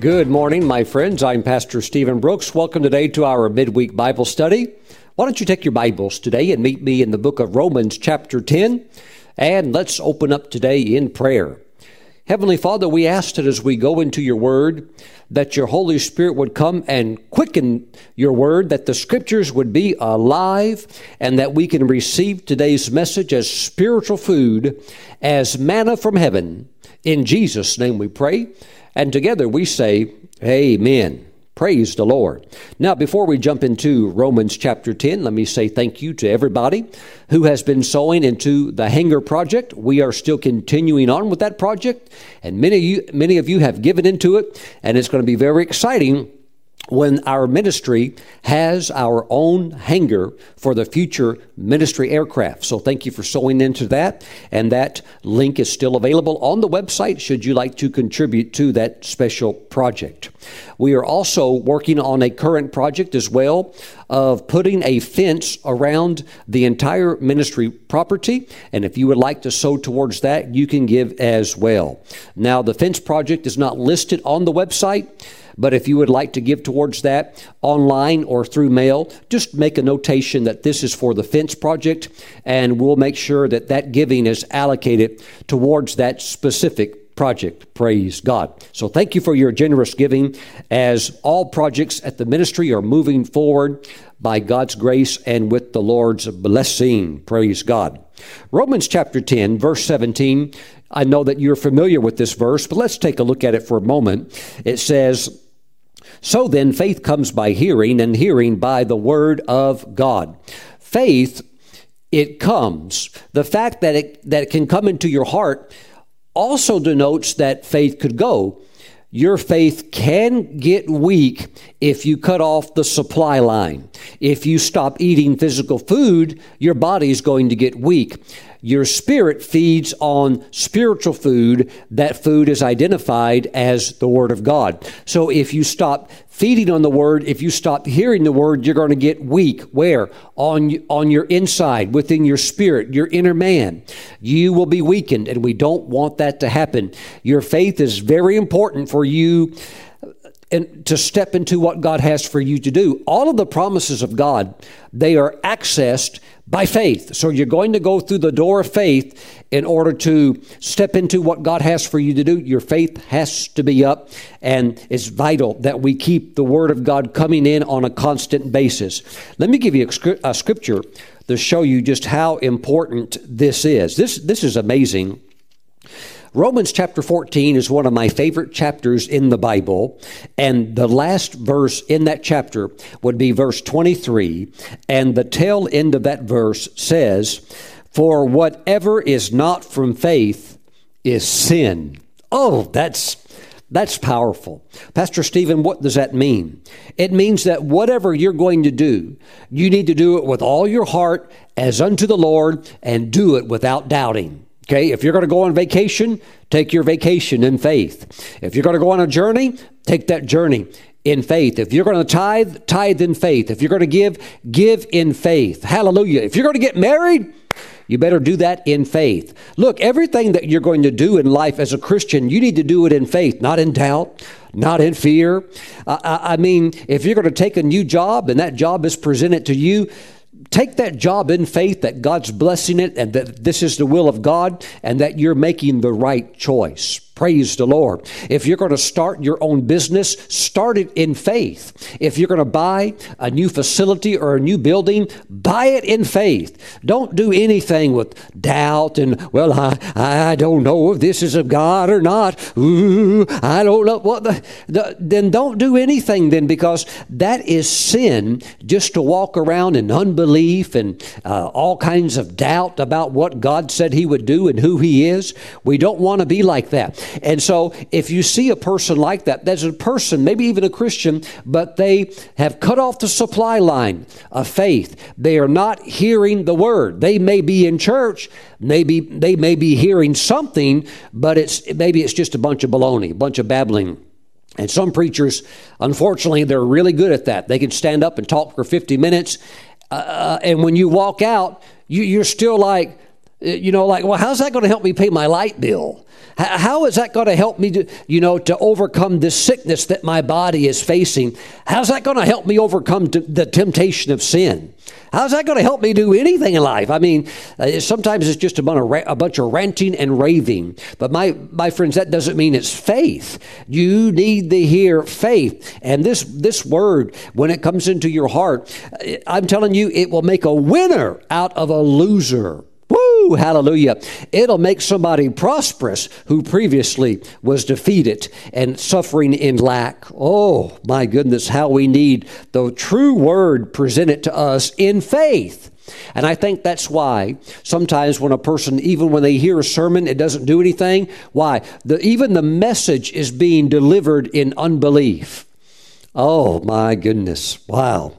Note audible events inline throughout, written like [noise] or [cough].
Good morning, my friends. I'm Pastor Stephen Brooks. Welcome today to our midweek Bible study. Why don't you take your Bibles today and meet me in the book of Romans, chapter 10, and let's open up today in prayer. Heavenly Father, we ask that as we go into your word, that your Holy Spirit would come and quicken your word, that the scriptures would be alive, and that we can receive today's message as spiritual food, as manna from heaven. In Jesus' name we pray. And together we say, Amen. Praise the Lord. Now, before we jump into Romans chapter 10, let me say thank you to everybody who has been sowing into the Hangar Project. We are still continuing on with that project, and many of you, many of you have given into it, and it's going to be very exciting when our ministry has our own hangar for the future ministry aircraft. So thank you for sowing into that. And that link is still available on the website should you like to contribute to that special project. We are also working on a current project as well of putting a fence around the entire ministry property. And if you would like to sow towards that, you can give as well. Now, the fence project is not listed on the website. But if you would like to give towards that online or through mail, just make a notation that this is for the fence project, and we'll make sure that that giving is allocated towards that specific project. Praise God. So thank you for your generous giving as all projects at the ministry are moving forward by God's grace and with the Lord's blessing. Praise God. Romans chapter 10, verse 17. I know that you're familiar with this verse, but let's take a look at it for a moment. It says, so then, faith comes by hearing, and hearing by the word of God. Faith, it comes. The fact that it, that it can come into your heart also denotes that faith could go. Your faith can get weak if you cut off the supply line. If you stop eating physical food, your body is going to get weak. Your spirit feeds on spiritual food. That food is identified as the Word of God. So if you stop feeding on the Word, if you stop hearing the Word, you're going to get weak. Where? On, on your inside, within your spirit, your inner man. You will be weakened, and we don't want that to happen. Your faith is very important for you and to step into what God has for you to do. All of the promises of God, they are accessed by faith. So you're going to go through the door of faith in order to step into what God has for you to do. Your faith has to be up, and it's vital that we keep the Word of God coming in on a constant basis. Let me give you a, scripture to show you just how important this is. This, this is amazing. Romans chapter 14 is one of my favorite chapters in the Bible, and the last verse in that chapter would be verse 23, and the tail end of that verse says, For whatever is not from faith is sin. Oh, that's that's powerful. Pastor Stephen, what does that mean? It means that whatever you're going to do, you need to do it with all your heart as unto the Lord and do it without doubting. Okay, if you're going to go on vacation, take your vacation in faith. If you're going to go on a journey, take that journey in faith. If you're going to tithe, tithe in faith. If you're going to give, give in faith. Hallelujah. If you're going to get married, you better do that in faith. Look, everything that you're going to do in life as a Christian, you need to do it in faith, not in doubt, not in fear. I, I mean, if you're going to take a new job and that job is presented to you, take that job in faith that God's blessing it and that this is the will of God and that you're making the right choice. Praise the Lord. If you're going to start your own business, start it in faith. If you're going to buy a new facility or a new building, buy it in faith. Don't do anything with doubt and, well, I, I don't know if this is of God or not. Ooh, I don't know what the, the then don't do anything then because that is sin just to walk around in unbelief and uh, all kinds of doubt about what God said He would do and who He is. We don't want to be like that. And so if you see a person like that, that's a person, maybe even a Christian, but they have cut off the supply line of faith. They are not hearing the word. They may be in church, maybe they may be hearing something, but it's maybe it's just a bunch of baloney, a bunch of babbling. And some preachers, unfortunately, they're really good at that. They can stand up and talk for 50 minutes, uh, and when you walk out, you, you're still like, Uh, you know, like, well, how's that going to help me pay my light bill? How is that going to help me to, you know, to overcome this sickness that my body is facing? How's that going to help me overcome the temptation of sin? How's that going to help me do anything in life? I mean, uh, sometimes it's just a bunch, of, a bunch of ranting and raving. But my, my friends, that doesn't mean it's faith. You need to hear faith. And this, this word, when it comes into your heart, uh, I'm telling you, it will make a winner out of a loser. Hallelujah. It'll make somebody prosperous who previously was defeated and suffering in lack. Oh, my goodness, how we need the true word presented to us in faith. And I think that's why sometimes when a person, even when they hear a sermon, it doesn't do anything. Why? The, even the message is being delivered in unbelief. Oh, my goodness. Wow.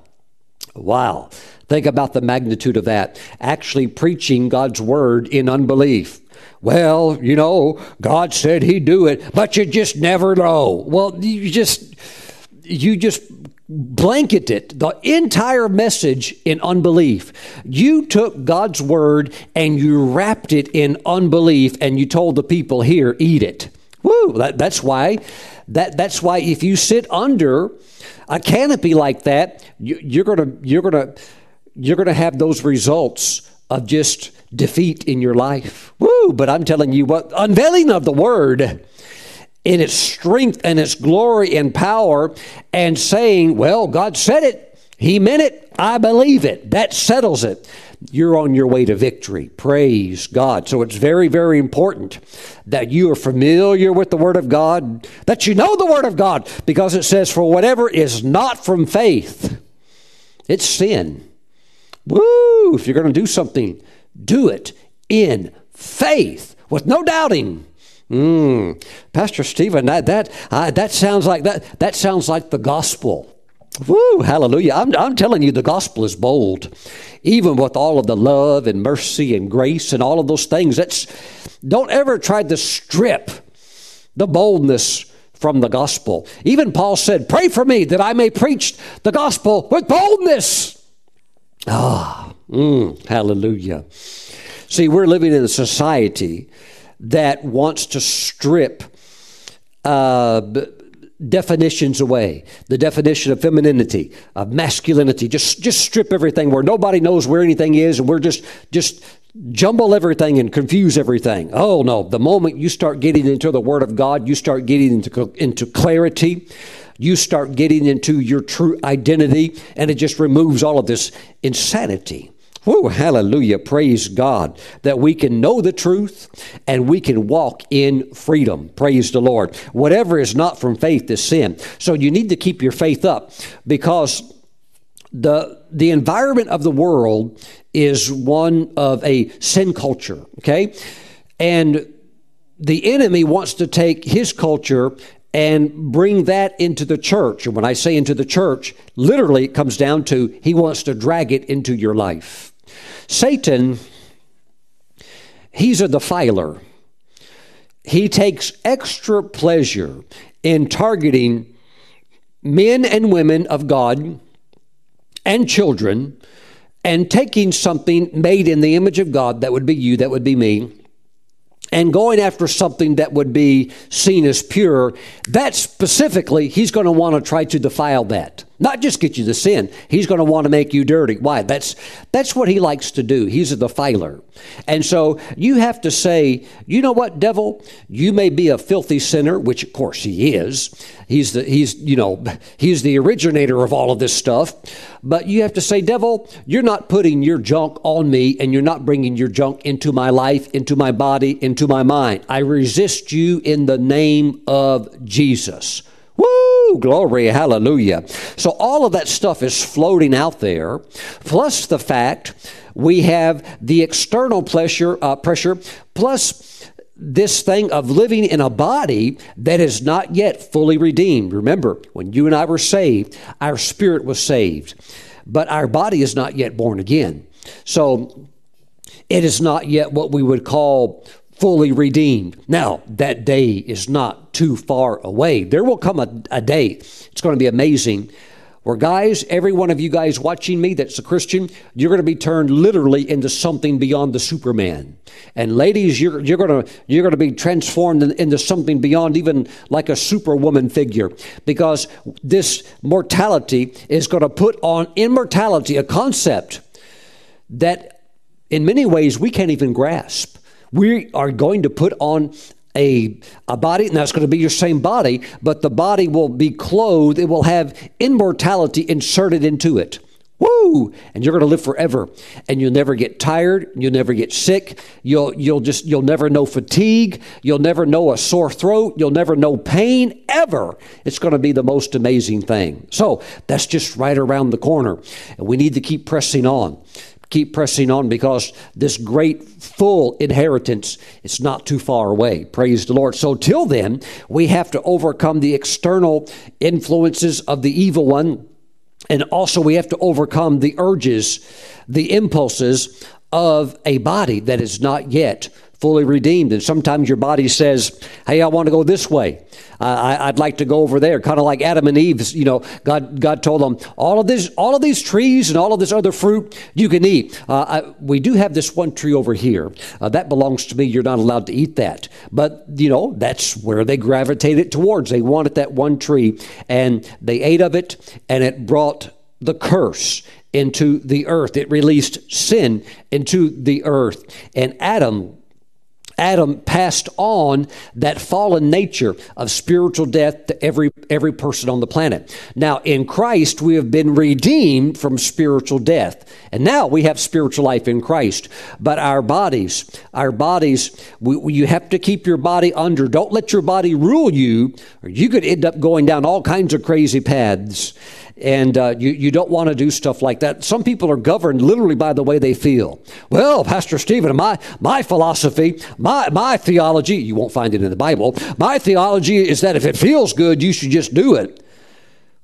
Wow. Think about the magnitude of that. Actually preaching God's word in unbelief. Well, you know, God said he'd do it, but you just never know. Well, you just you just blanketed the entire message in unbelief. You took God's word and you wrapped it in unbelief and you told the people, here, eat it. Woo! That, that's why that that's why if you sit under a canopy like that, you, you're gonna you're gonna you're going to have those results of just defeat in your life. Woo! But I'm telling you what, unveiling of the word in its strength and its glory and power, and saying, Well, God said it, He meant it, I believe it. That settles it. You're on your way to victory. Praise God. So it's very, very important that you are familiar with the Word of God, that you know the Word of God, because it says, For whatever is not from faith, it's sin. Woo! If you're going to do something, do it in faith with no doubting. Mm. Pastor Stephen, that that uh, that sounds like that that sounds like the gospel. Woo, hallelujah. I'm, I'm telling you, the gospel is bold. Even with all of the love and mercy and grace and all of those things, that's, don't ever try to strip the boldness from the gospel. Even Paul said, Pray for me that I may preach the gospel with boldness. Ah, mm, hallelujah. See, we're living in a society that wants to strip uh, definitions away. The definition of femininity, of masculinity, just just strip everything where nobody knows where anything is, and we're just just jumble everything and confuse everything. Oh no! The moment you start getting into the Word of God, you start getting into into clarity you start getting into your true identity, and it just removes all of this insanity. Whoa, hallelujah. Praise God that we can know the truth and we can walk in freedom. Praise the Lord. Whatever is not from faith is sin. So you need to keep your faith up because the the environment of the world is one of a sin culture, okay? And the enemy wants to take his culture and bring that into the church. And when I say into the church, literally it comes down to he wants to drag it into your life. Satan, he's a defiler. He takes extra pleasure in targeting men and women of God and children and taking something made in the image of God, that would be you, that would be me, and going after something that would be seen as pure, that specifically, he's going to want to try to defile that. Not just get you to sin. He's going to want to make you dirty. Why? That's that's what he likes to do. He's a defiler. And so you have to say, you know what, devil? You may be a filthy sinner, which of course he is. He's the he's you know [laughs] he's the originator of all of this stuff. But you have to say, devil, you're not putting your junk on me, and you're not bringing your junk into my life, into my body, into my mind. I resist you in the name of Jesus. Woo! Glory, hallelujah. So all of that stuff is floating out there, plus the fact we have the external pressure, uh, pressure, plus this thing of living in a body that is not yet fully redeemed. Remember, when you and I were saved, our spirit was saved, but our body is not yet born again. So it is not yet what we would call fully redeemed. Now, that day is not too far away. There will come a, a day, it's going to be amazing, where guys, every one of you guys watching me that's a Christian, you're going to be turned literally into something beyond the Superman. And ladies, you're, you're going to you're going to be transformed into something beyond even like a superwoman figure, because this mortality is going to put on immortality a concept that, in many ways, we can't even grasp. We are going to put on a, a body, and that's going to be your same body, but the body will be clothed. It will have immortality inserted into it. Woo! And you're going to live forever. And you'll never get tired. You'll never get sick. You'll, you'll just, you'll never know fatigue. You'll never know a sore throat. You'll never know pain ever. It's going to be the most amazing thing. So that's just right around the corner. And we need to keep pressing on keep pressing on because this great full inheritance is not too far away. Praise the lord. So till then we have to overcome the external influences of the evil one and also we have to overcome the urges the impulses of a body that is not yet fully redeemed. And sometimes your body says, Hey, I want to go this way. Uh, I, would like to go over there. Kind of like Adam and Eve. You know, God, God told them all of this, all of these trees and all of this other fruit you can eat. Uh, I, we do have this one tree over here uh, that belongs to me. You're not allowed to eat that. But you know, that's where they gravitated towards. They wanted that one tree, and they ate of it, and it brought the curse into the earth. It released sin into the earth, and Adam Adam passed on that fallen nature of spiritual death to every every person on the planet. Now in Christ we have been redeemed from spiritual death. And now we have spiritual life in Christ. But our bodies, our bodies, we, you have to keep your body under. Don't let your body rule you, or you could end up going down all kinds of crazy paths and uh, you, you don't want to do stuff like that. Some people are governed literally by the way they feel. Well, Pastor Stephen, my, my philosophy, my, my theology, you won't find it in the Bible, my theology is that if it feels good, you should just do it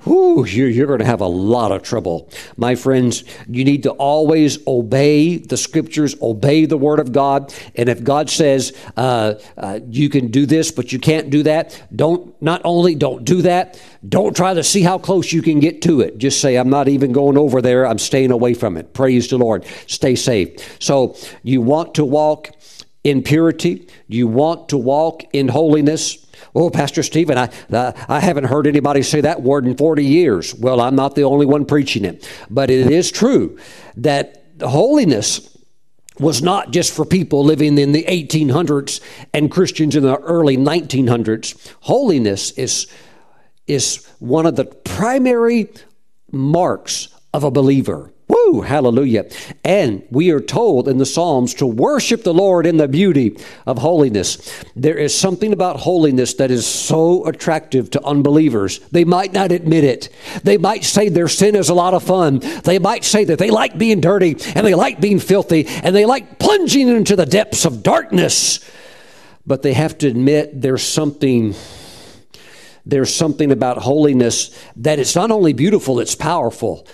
whew, you're, you're going to have a lot of trouble. My friends, you need to always obey the scriptures, obey the word of God. And if God says uh, uh, you can do this, but you can't do that, don't, not only don't do that, don't try to see how close you can get to it. Just say, I'm not even going over there. I'm staying away from it. Praise the Lord. Stay safe. So you want to walk in purity. You want to walk in holiness. Oh, Pastor Stephen, I, uh, I haven't heard anybody say that word in 40 years. Well, I'm not the only one preaching it. But it is true that holiness was not just for people living in the 1800s and Christians in the early 1900s. Holiness is, is one of the primary marks of a believer. Woo, hallelujah. And we are told in the Psalms to worship the Lord in the beauty of holiness. There is something about holiness that is so attractive to unbelievers. They might not admit it. They might say their sin is a lot of fun. They might say that they like being dirty and they like being filthy and they like plunging into the depths of darkness. But they have to admit there's something there's something about holiness that it's not only beautiful, it's powerful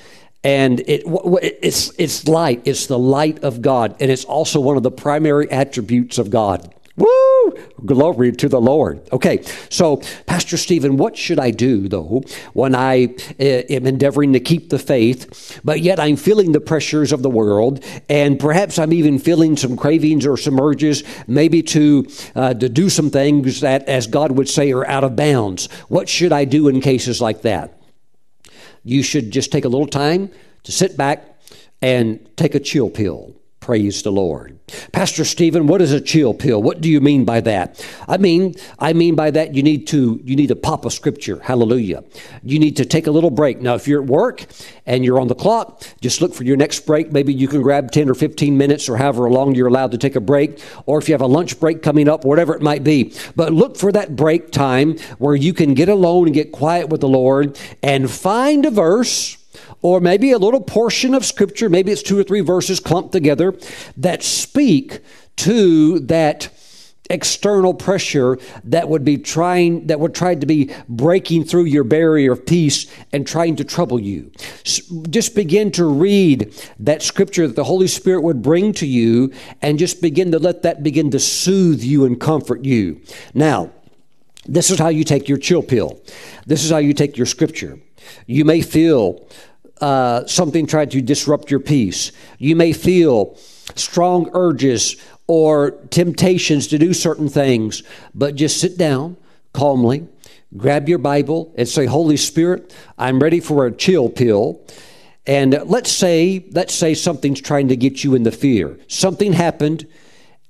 and it, it's, it's light. It's the light of God. And it's also one of the primary attributes of God. Woo! Glory to the Lord. Okay, so Pastor Stephen, what should I do though when I uh, am endeavoring to keep the faith, but yet I'm feeling the pressures of the world, and perhaps I'm even feeling some cravings or some urges, maybe to uh, to do some things that, as God would say, are out of bounds. What should I do in cases like that? You should just take a little time to sit back and take a chill pill. Praise the Lord. Pastor Stephen, what is a chill pill? What do you mean by that? I mean, I mean by that you need to you need to pop a scripture. Hallelujah. You need to take a little break. Now, if you're at work and you're on the clock, just look for your next break. Maybe you can grab 10 or 15 minutes or however long you're allowed to take a break, or if you have a lunch break coming up, whatever it might be. But look for that break time where you can get alone and get quiet with the Lord and find a verse or maybe a little portion of scripture, maybe it's two or three verses clumped together that speak to that external pressure that would be trying that would try to be breaking through your barrier of peace and trying to trouble you. Just begin to read that scripture that the holy spirit would bring to you and just begin to let that begin to soothe you and comfort you. Now this is how you take your chill pill. This is how you take your scripture. You may feel uh, something tried to disrupt your peace. You may feel strong urges or temptations to do certain things, but just sit down calmly, grab your Bible, and say, Holy Spirit, I'm ready for a chill pill. And let's say, let's say something's trying to get you in the fear. Something happened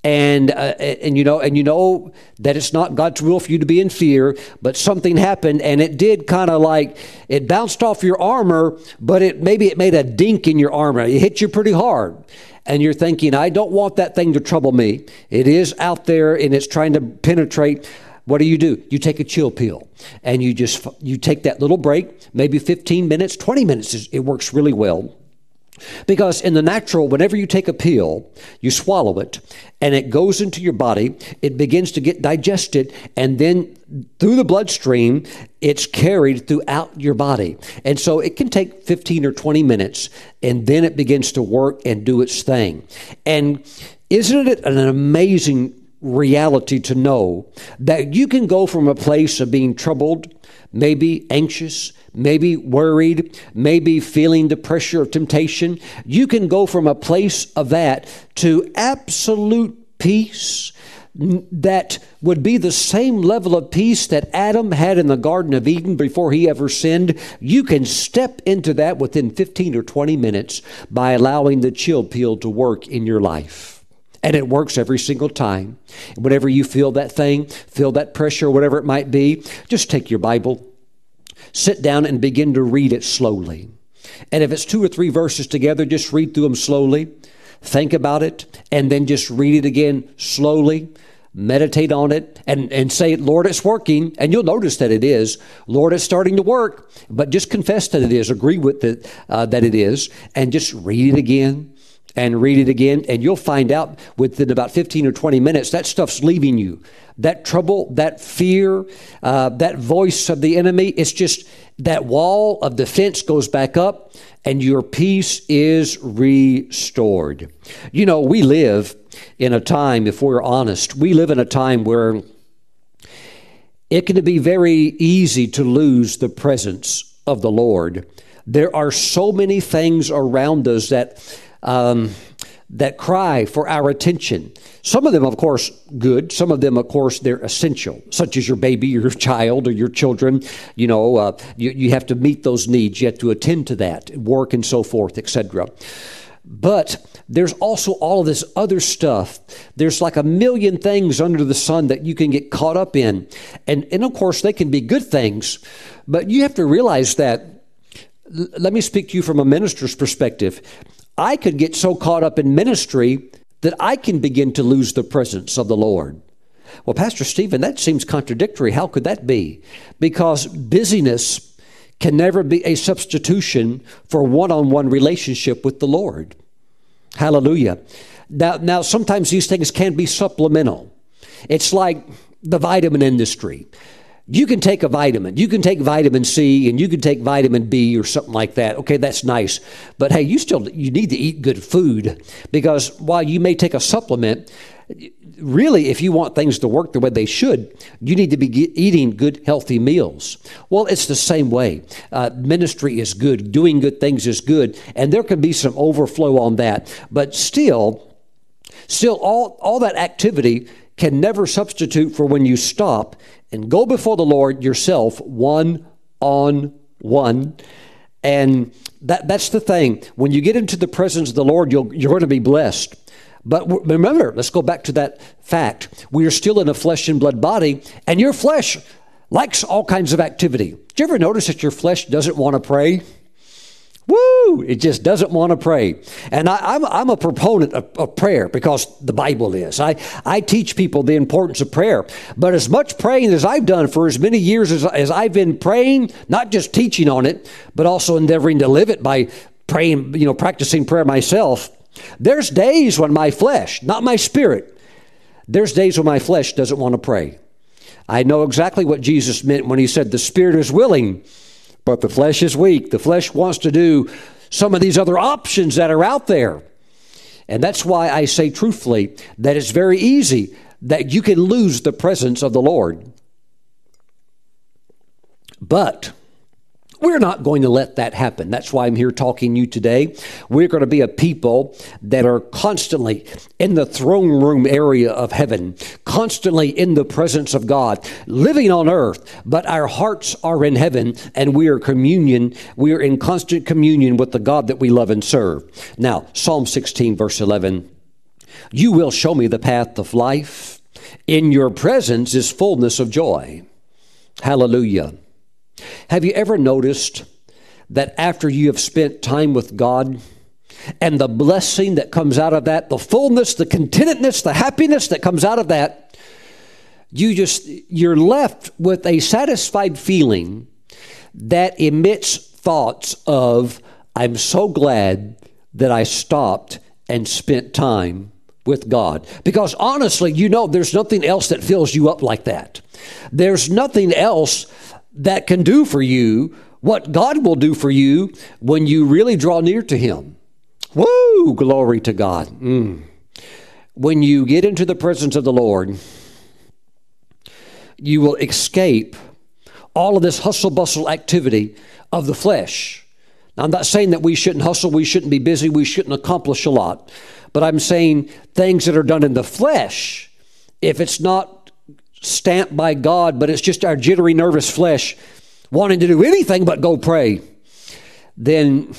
and uh, and you know and you know that it's not God's will for you to be in fear, but something happened and it did kind of like it bounced off your armor, but it maybe it made a dink in your armor. It hit you pretty hard. And you're thinking, I don't want that thing to trouble me. It is out there and it's trying to penetrate. What do you do? You take a chill pill and you just you take that little break, maybe 15 minutes, 20 minutes. It works really well. Because in the natural, whenever you take a pill, you swallow it and it goes into your body, it begins to get digested, and then through the bloodstream, it's carried throughout your body. And so it can take 15 or 20 minutes, and then it begins to work and do its thing. And isn't it an amazing reality to know that you can go from a place of being troubled, maybe anxious, maybe worried, maybe feeling the pressure of temptation. You can go from a place of that to absolute peace that would be the same level of peace that Adam had in the Garden of Eden before he ever sinned. You can step into that within 15 or 20 minutes by allowing the chill pill to work in your life. And it works every single time. Whenever you feel that thing, feel that pressure, whatever it might be, just take your Bible, sit down, and begin to read it slowly. And if it's two or three verses together, just read through them slowly, think about it, and then just read it again slowly. Meditate on it and, and say, Lord, it's working. And you'll notice that it is. Lord, it's starting to work. But just confess that it is. Agree with it, uh, that it is. And just read it again and read it again, and you'll find out within about 15 or 20 minutes that stuff's leaving you. That trouble, that fear, uh, that voice of the enemy, it's just that wall of defense goes back up, and your peace is restored. You know, we live in a time, if we're honest, we live in a time where it can be very easy to lose the presence of the Lord. There are so many things around us that um, that cry for our attention. Some of them, of course, good. Some of them, of course, they're essential, such as your baby, [laughs] your child, or your children. You know, uh, you, you have to meet those needs. You have to attend to that, work and so forth, etc. But there's also all of this other stuff. There's like a million things under the sun that you can get caught up in. And, and of course, they can be good things, but you have to realize that. Let me speak to you from a minister's perspective. I could get so caught up in ministry that I can begin to lose the presence of the Lord. Well, Pastor Stephen, that seems contradictory. How could that be? Because busyness can never be a substitution for one on one relationship with the Lord. Hallelujah. Now, now, sometimes these things can be supplemental. It's like the vitamin industry you can take a vitamin. You can take vitamin C and you can take vitamin B or something like that. Okay, that's nice. But hey, you still you need to eat good food because while you may take a supplement, really if you want things to work the way they should, you need to be eating good healthy meals. Well, it's the same way. Uh, ministry is good, doing good things is good, and there can be some overflow on that. But still still all all that activity can never substitute for when you stop and go before the Lord yourself, one on one. And that, that's the thing. When you get into the presence of the Lord, you're going to be blessed. But remember, let's go back to that fact. We are still in a flesh and blood body, and your flesh likes all kinds of activity. Do you ever notice that your flesh doesn't want to pray? Woo! It just doesn't want to pray. And I, am I'm, I'm a proponent of, of, prayer because the Bible is. I, I teach people the importance of prayer. But as much praying as I've done for as many years as, as I've been praying, not just teaching on it, but also endeavoring to live it by praying, you know, practicing prayer myself, there's days when my flesh, not my spirit, there's days when my flesh doesn't want to pray. I know exactly what Jesus meant when he said the spirit is willing but the flesh is weak. The flesh wants to do some of these other options that are out there. And that's why I say truthfully that it's very easy that you can lose the presence of the Lord. But We're not going to let that happen. That's why I'm here talking to you today. We're going to be a people that are constantly in the throne room area of heaven, constantly in the presence of God, living on earth, but our hearts are in heaven and we are communion. We are in constant communion with the God that we love and serve. Now, Psalm 16, verse 11. You will show me the path of life. In your presence is fullness of joy. Hallelujah. Have you ever noticed that after you have spent time with God and the blessing that comes out of that, the fullness, the contentedness, the happiness that comes out of that, you just you're left with a satisfied feeling that emits thoughts of I'm so glad that I stopped and spent time with God. Because honestly, you know, there's nothing else that fills you up like that. There's nothing else that can do for you what God will do for you when you really draw near to Him. Woo! Glory to God. Mm. When you get into the presence of the Lord, you will escape all of this hustle bustle activity of the flesh. Now, I'm not saying that we shouldn't hustle, we shouldn't be busy, we shouldn't accomplish a lot, but I'm saying things that are done in the flesh, if it's not stamped by God, but it's just our jittery, nervous flesh wanting to do anything but go pray, then,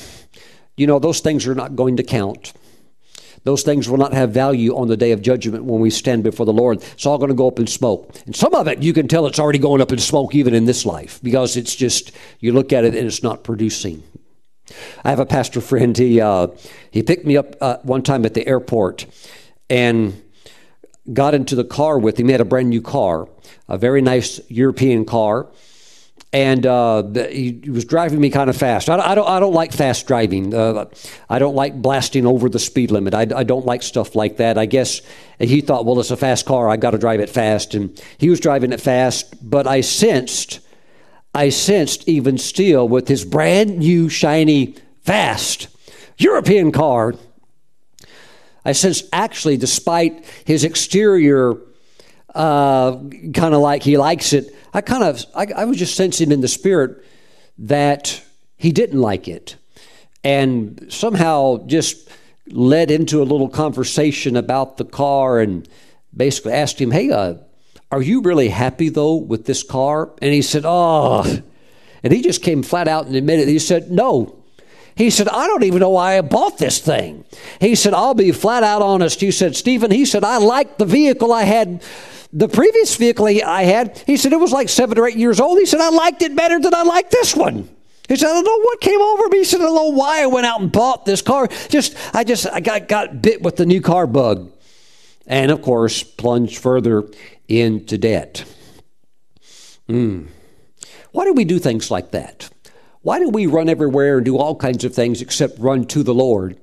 you know, those things are not going to count. Those things will not have value on the day of judgment when we stand before the Lord. It's all going to go up in smoke. And some of it, you can tell it's already going up in smoke even in this life because it's just, you look at it and it's not producing. I have a pastor friend. He, uh, he picked me up uh, one time at the airport and got into the car with him. He had a brand new car, a very nice European car. And uh, he was driving me kind of fast. I, I, don't, I don't like fast driving. Uh, I don't like blasting over the speed limit. I, I don't like stuff like that. I guess he thought, well, it's a fast car. I got to drive it fast. And he was driving it fast. But I sensed, I sensed even still with his brand new, shiny, fast European car I sense actually, despite his exterior uh, kind of like he likes it, I kind of, I, I was just sensing in the spirit that he didn't like it. And somehow just led into a little conversation about the car and basically asked him, Hey, uh, are you really happy though with this car? And he said, Oh, and he just came flat out and admitted, he said, No, he said, I don't even know why I bought this thing. He said, I'll be flat out honest. He said, Stephen, he said, I liked the vehicle I had. The previous vehicle I had, he said, it was like seven or eight years old. He said, I liked it better than I liked this one. He said, I don't know what came over me. He said, I don't know why I went out and bought this car. Just, I just, I got, got bit with the new car bug. And of course, plunged further into debt. Mm. Why do we do things like that? Why do we run everywhere and do all kinds of things except run to the Lord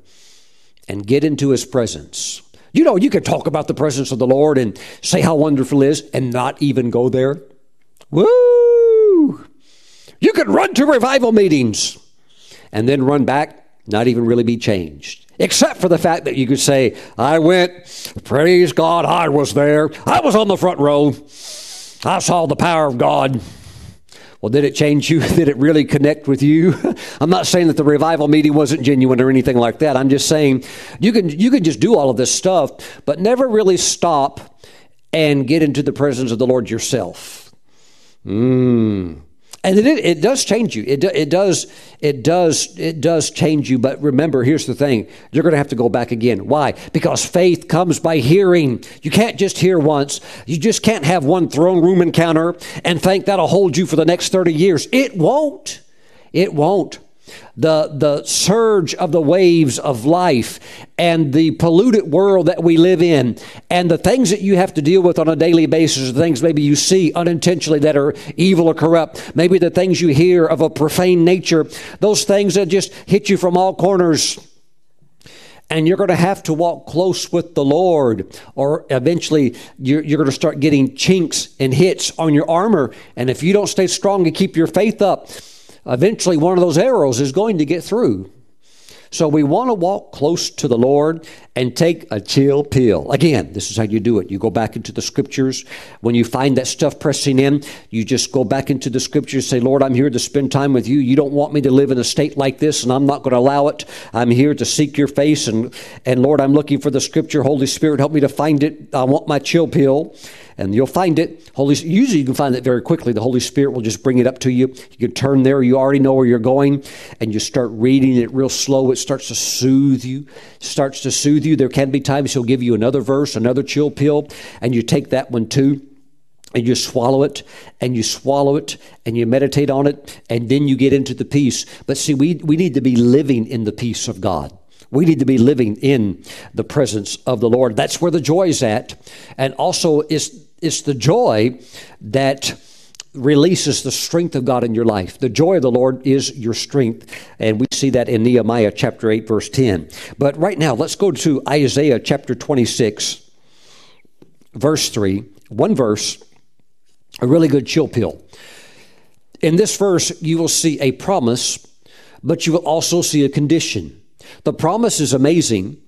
and get into His presence? You know, you can talk about the presence of the Lord and say how wonderful it is and not even go there. Woo! You could run to revival meetings and then run back, not even really be changed. Except for the fact that you could say, I went, praise God, I was there. I was on the front row. I saw the power of God. Well, did it change you? [laughs] Did it really connect with you? [laughs] I'm not saying that the revival meeting wasn't genuine or anything like that. I'm just saying you can you can just do all of this stuff, but never really stop and get into the presence of the Lord yourself. Mm and it, it does change you. It, it does it does it does change you. But remember, here's the thing: you're going to have to go back again. Why? Because faith comes by hearing. You can't just hear once. You just can't have one throne room encounter and think that'll hold you for the next thirty years. It won't. It won't the, the surge of the waves of life and the polluted world that we live in and the things that you have to deal with on a daily basis, the things maybe you see unintentionally that are evil or corrupt, maybe the things you hear of a profane nature, those things that just hit you from all corners. And you're going to have to walk close with the Lord, or eventually you're, you're going to start getting chinks and hits on your armor. And if you don't stay strong and keep your faith up, eventually one of those arrows is going to get through. So we want to walk close to the Lord and take a chill pill. Again, this is how you do it. You go back into the scriptures. When you find that stuff pressing in, you just go back into the scriptures, say, Lord, I'm here to spend time with you. You don't want me to live in a state like this, and I'm not going to allow it. I'm here to seek your face, and, and Lord, I'm looking for the scripture. Holy Spirit, help me to find it. I want my chill pill and you'll find it. Holy, usually you can find it very quickly. The Holy Spirit will just bring it up to you. You can turn there. You already know where you're going, and you start reading it real slow. It starts to soothe you. Starts to soothe you. There can be times He'll give you another verse, another chill pill, and you take that one too and you swallow it and you swallow it and you meditate on it and then you get into the peace but see we, we need to be living in the peace of god we need to be living in the presence of the lord that's where the joy is at and also it's it's the joy that releases the strength of God in your life. The joy of the Lord is your strength. And we see that in Nehemiah chapter 8, verse 10. But right now, let's go to Isaiah chapter 26, verse 3. One verse, a really good chill pill. In this verse, you will see a promise, but you will also see a condition. The promise is amazing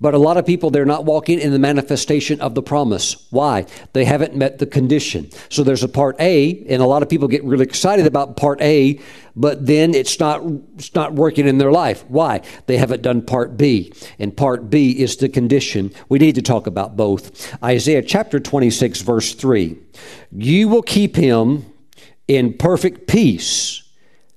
but a lot of people, they're not walking in the manifestation of the promise. Why? They haven't met the condition. So there's a part A, and a lot of people get really excited about part A, but then it's not, it's not working in their life. Why? They haven't done part B. And part B is the condition. We need to talk about both. Isaiah chapter 26, verse 3. You will keep him in perfect peace.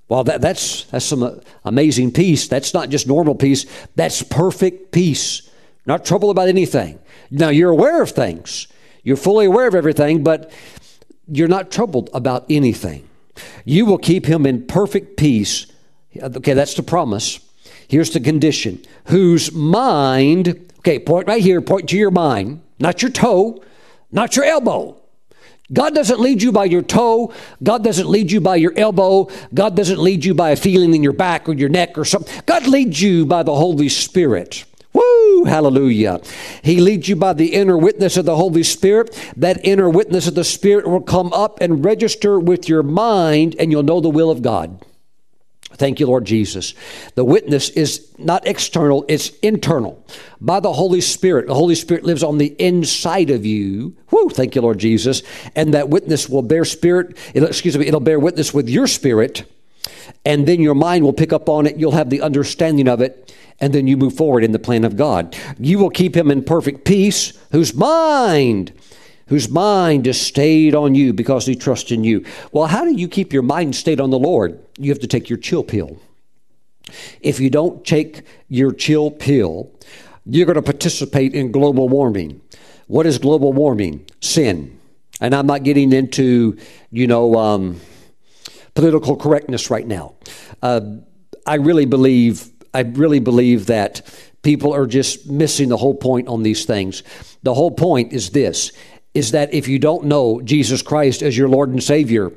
Well, that, that's, that's some uh, amazing peace. That's not just normal peace, that's perfect peace not troubled about anything. Now, you're aware of things, you're fully aware of everything, but you're not troubled about anything. You will keep him in perfect peace. Okay, that's the promise. Here's the condition whose mind, okay, point right here, point to your mind, not your toe, not your elbow. God doesn't lead you by your toe. God doesn't lead you by your elbow. God doesn't lead you by a feeling in your back or your neck or something. God leads you by the Holy Spirit. Woo! Hallelujah. He leads you by the inner witness of the Holy Spirit. That inner witness of the Spirit will come up and register with your mind, and you'll know the will of God. Thank you, Lord Jesus. The witness is not external, it's internal. By the Holy Spirit. The Holy Spirit lives on the inside of you. Woo, thank you, Lord Jesus. And that witness will bear spirit, excuse me, it'll bear witness with your spirit. And then your mind will pick up on it. You'll have the understanding of it and then you move forward in the plan of God. You will keep him in perfect peace, whose mind, whose mind is stayed on you because he trusts in you. Well, how do you keep your mind stayed on the Lord? You have to take your chill pill. If you don't take your chill pill, you're going to participate in global warming. What is global warming? Sin. And I'm not getting into, you know, um, political correctness right now. Uh, I really believe I really believe that people are just missing the whole point on these things. The whole point is this is that if you don't know Jesus Christ as your Lord and Savior,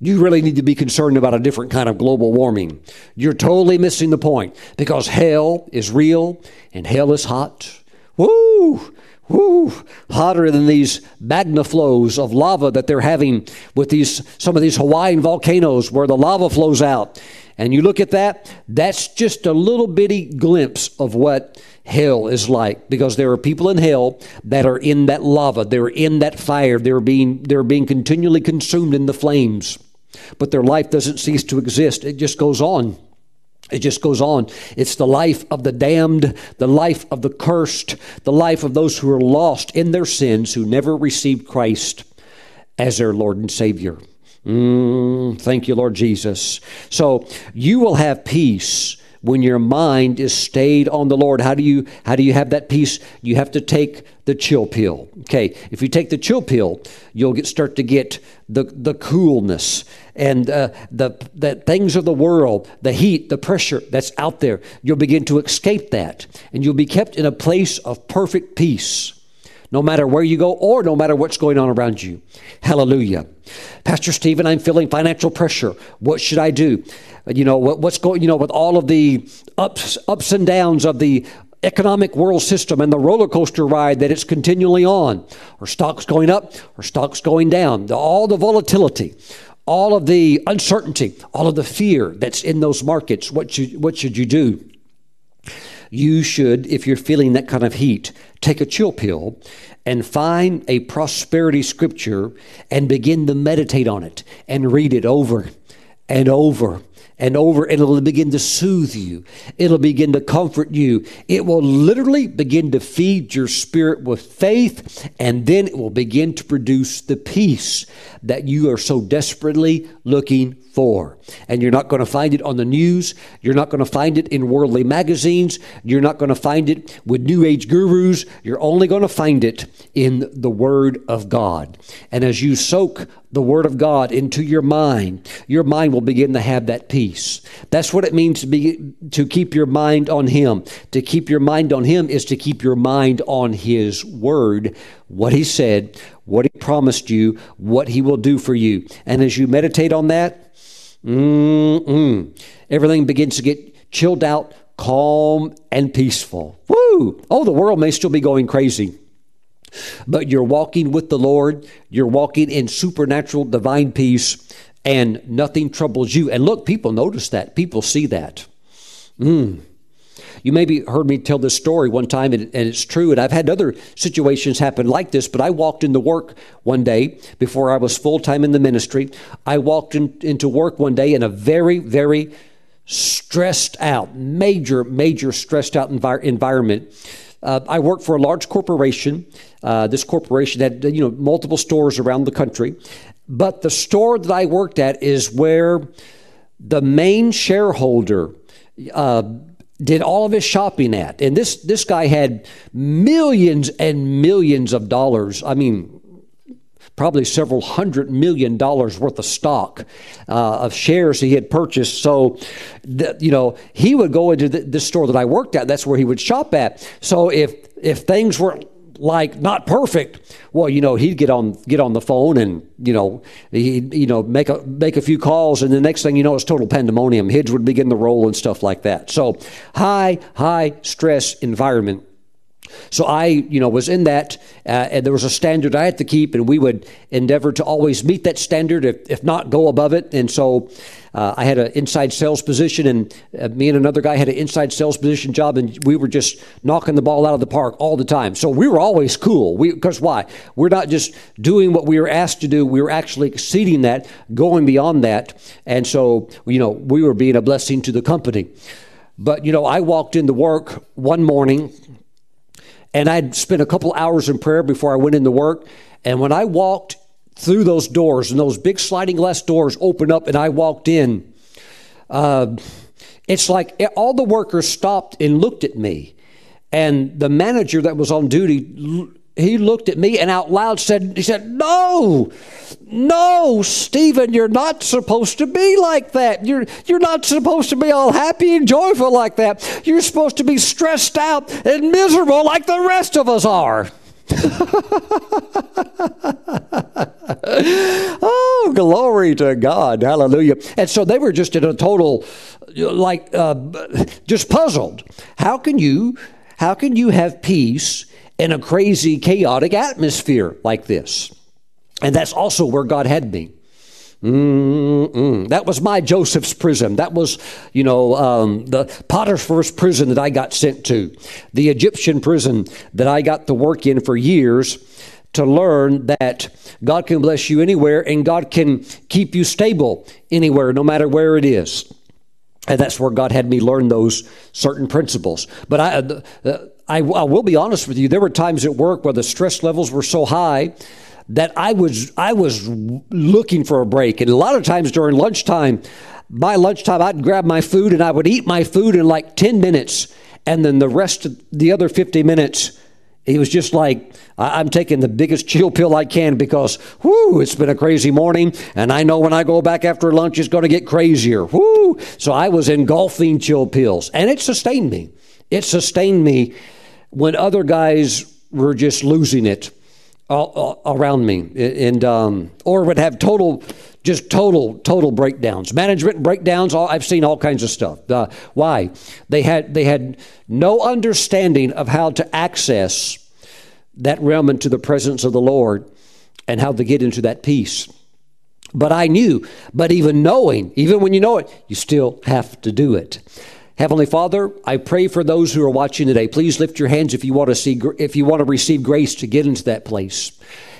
you really need to be concerned about a different kind of global warming. You're totally missing the point because hell is real and hell is hot. Woo! Woo! Hotter than these magna flows of lava that they're having with these some of these Hawaiian volcanoes where the lava flows out and you look at that, that's just a little bitty glimpse of what hell is like because there are people in hell that are in that lava, they're in that fire, they're being they're being continually consumed in the flames. But their life doesn't cease to exist. It just goes on. It just goes on. It's the life of the damned, the life of the cursed, the life of those who are lost in their sins who never received Christ as their Lord and Savior. Mm, thank you, Lord Jesus. So you will have peace when your mind is stayed on the Lord. How do you how do you have that peace? You have to take the chill pill. Okay, if you take the chill pill, you'll get start to get the the coolness and uh, the the things of the world, the heat, the pressure that's out there. You'll begin to escape that, and you'll be kept in a place of perfect peace no matter where you go or no matter what's going on around you. Hallelujah. Pastor Stephen, I'm feeling financial pressure. What should I do? You know, what, what's going, you know, with all of the ups, ups and downs of the economic world system and the roller coaster ride that it's continually on, or stocks going up or stocks going down, the, all the volatility, all of the uncertainty, all of the fear that's in those markets. What should, what should you do? You should, if you're feeling that kind of heat, take a chill pill and find a prosperity scripture and begin to meditate on it and read it over and over and over, and it'll begin to soothe you. It'll begin to comfort you. It will literally begin to feed your spirit with faith, and then it will begin to produce the peace that you are so desperately looking for. And you're not going to find it on the news. You're not going to find it in worldly magazines. You're not going to find it with New Age gurus. You're only going to find it in the Word of God. And as you soak the Word of God into your mind, your mind will begin to have that peace. That's what it means to be to keep your mind on Him. To keep your mind on Him is to keep your mind on His Word, what He said, what He promised you, what He will do for you. And as you meditate on that, Mm-mm. Everything begins to get chilled out, calm, and peaceful. Woo! Oh, the world may still be going crazy. But you're walking with the Lord, you're walking in supernatural divine peace, and nothing troubles you. And look, people notice that, people see that. Mm. You maybe heard me tell this story one time, and, and, it's true. And I've had other situations happen like this. But I walked into work one day before I was full time in the ministry. I walked in, into work one day in a very, very stressed out, major, major stressed out envir- environment. Uh, I worked for a large corporation. Uh, this corporation had you know multiple stores around the country, but the store that I worked at is where the main shareholder uh, did all of his shopping at. And this, this guy had millions and millions of dollars. I mean, probably several hundred million dollars worth of stock uh, of shares he had purchased. So, the, you know, he would go into the, the store that I worked at. That's where he would shop at. So if if things were like not perfect, well, you know, he'd get on get on the phone and you know he you know make a make a few calls, and the next thing you know, it's total pandemonium. Heads would begin to roll and stuff like that. So high high stress environment. So I, you know, was in that, uh, and there was a standard I had to keep, and we would endeavor to always meet that standard, if, if not go above it. And so uh, I had an inside sales position, and uh, me and another guy had an inside sales position job, and we were just knocking the ball out of the park all the time. So we were always cool. Because why? We're not just doing what we were asked to do, we were actually exceeding that, going beyond that. And so, you know, we were being a blessing to the company. But, you know, I walked into work one morning, and I'd spent a couple hours in prayer before I went into work. And when I walked through those doors, and those big sliding glass doors opened up, and I walked in. Uh, it's like all the workers stopped and looked at me. And the manager that was on duty, he looked at me and out loud said, he said, no, no, Stephen, you're not supposed to be like that. You're, you're not supposed to be all happy and joyful like that. You're supposed to be stressed out and miserable like the rest of us are. [laughs] oh, glory to God. Hallelujah. And so they were just in a total, like, uh, just puzzled. How can you, how can you have peace in a crazy, chaotic atmosphere like this? And that's also where God had me. Mm-mm. That was my Joseph's prison. That was, you know, um, the Potiphar's prison that I got sent to, the Egyptian prison that I got to work in for years to learn that God can bless you anywhere and God can keep you stable anywhere, no matter where it is. And that's where God had me learn those certain principles. But I, uh, I, I will be honest with you, there were times at work where the stress levels were so high that I was I was looking for a break. And a lot of times during lunchtime, by lunchtime I'd grab my food and I would eat my food in like 10 minutes and then the rest of the other 50 minutes it was just like, I'm taking the biggest chill pill I can because, whoo, it's been a crazy morning, and I know when I go back after lunch, it's going to get crazier. Whoo! So I was engulfing chill pills, and it sustained me. It sustained me when other guys were just losing it all, all around me, and um, or would have total, just total, total breakdowns, management breakdowns. All, I've seen all kinds of stuff. Uh, why? They had they had no understanding of how to access that realm into the presence of the Lord, and how to get into that peace. But I knew. But even knowing, even when you know it, you still have to do it. Heavenly Father, I pray for those who are watching today. Please lift your hands if you want to see if you want to receive grace to get into that place.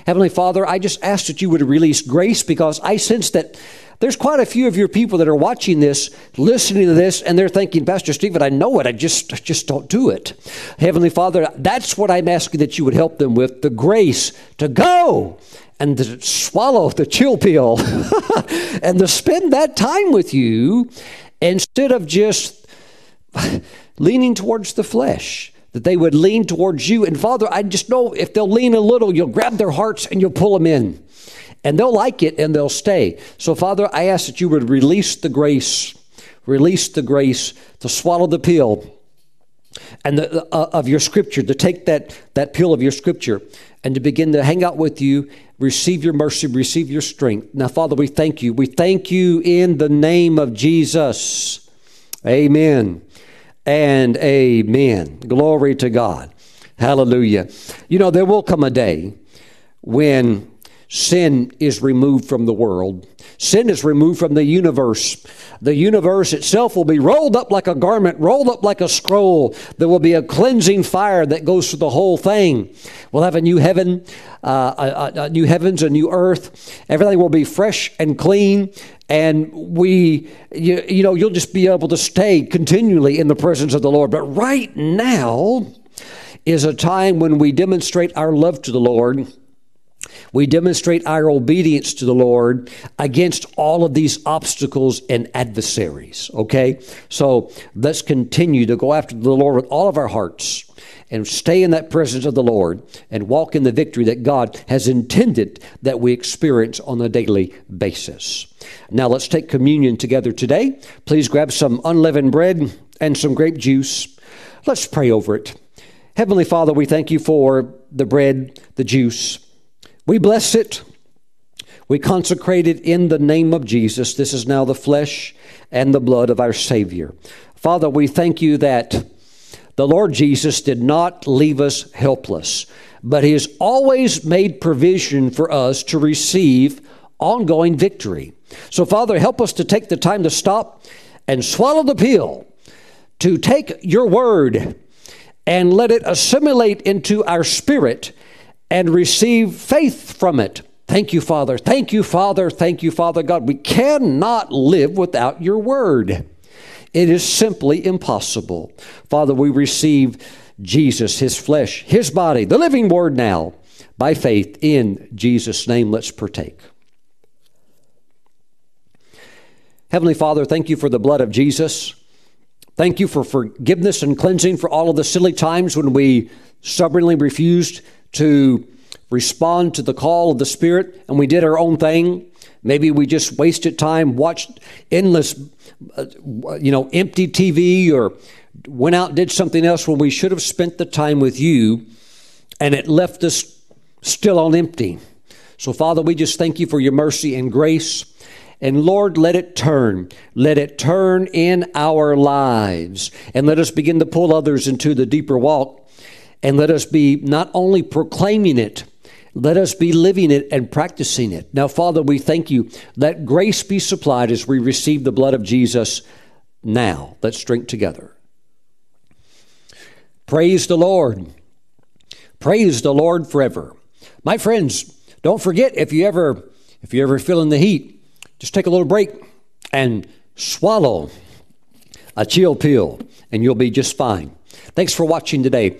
Heavenly Father, I just ask that you would release grace because I sense that there's quite a few of your people that are watching this, listening to this, and they're thinking, Pastor Stephen, I know it, I just, I just don't do it. Heavenly Father, that's what I'm asking that you would help them with the grace to go and to swallow the chill pill [laughs] and to spend that time with you instead of just [laughs] leaning towards the flesh that they would lean towards you. And Father, I just know if they'll lean a little, you'll grab their hearts and you'll pull them in. And they'll like it and they'll stay. So, Father, I ask that you would release the grace, release the grace to swallow the pill and the, uh, of your scripture, to take that, that pill of your scripture and to begin to hang out with you, receive your mercy, receive your strength. Now, Father, we thank you. We thank you in the name of Jesus. Amen and amen. Glory to God. Hallelujah. You know, there will come a day when sin is removed from the world. Sin is removed from the universe. The universe itself will be rolled up like a garment, rolled up like a scroll. There will be a cleansing fire that goes through the whole thing. We'll have a new heaven, uh, a, a, new heavens, a new earth. Everything will be fresh and clean, and we, you, you know, you'll just be able to stay continually in the presence of the Lord. But right now is a time when we demonstrate our love to the Lord. We demonstrate our obedience to the Lord against all of these obstacles and adversaries. Okay? So let's continue to go after the Lord with all of our hearts and stay in that presence of the Lord and walk in the victory that God has intended that we experience on a daily basis. Now let's take communion together today. Please grab some unleavened bread and some grape juice. Let's pray over it. Heavenly Father, we thank you for the bread, the juice. We bless it. We consecrate it in the name of Jesus. This is now the flesh and the blood of our Savior. Father, we thank you that the Lord Jesus did not leave us helpless, but He has always made provision for us to receive ongoing victory. So, Father, help us to take the time to stop and swallow the pill, to take your word and let it assimilate into our spirit and receive faith from it. Thank you, Father. Thank you, Father. Thank you, Father God. We cannot live without your word. It is simply impossible. Father, we receive Jesus, his flesh, his body, the living word now. By faith in Jesus' name, let's partake. Heavenly Father, thank you for the blood of Jesus. Thank you for forgiveness and cleansing for all of the silly times when we stubbornly refused to respond to the call of the Spirit and we did our own thing. Maybe we just wasted time, watched endless, uh, you know, empty TV or went out and did something else when we should have spent the time with you and it left us still on empty. So, Father, we just thank you for your mercy and grace. And Lord, let it turn. Let it turn in our lives. And let us begin to pull others into the deeper walk. And let us be not only proclaiming it, let us be living it and practicing it. Now, Father, we thank you. Let grace be supplied as we receive the blood of Jesus now. Let's drink together. Praise the Lord. Praise the Lord forever. My friends, don't forget if you ever if you ever feel in the heat, just take a little break and swallow a chill pill and you'll be just fine. Thanks for watching today.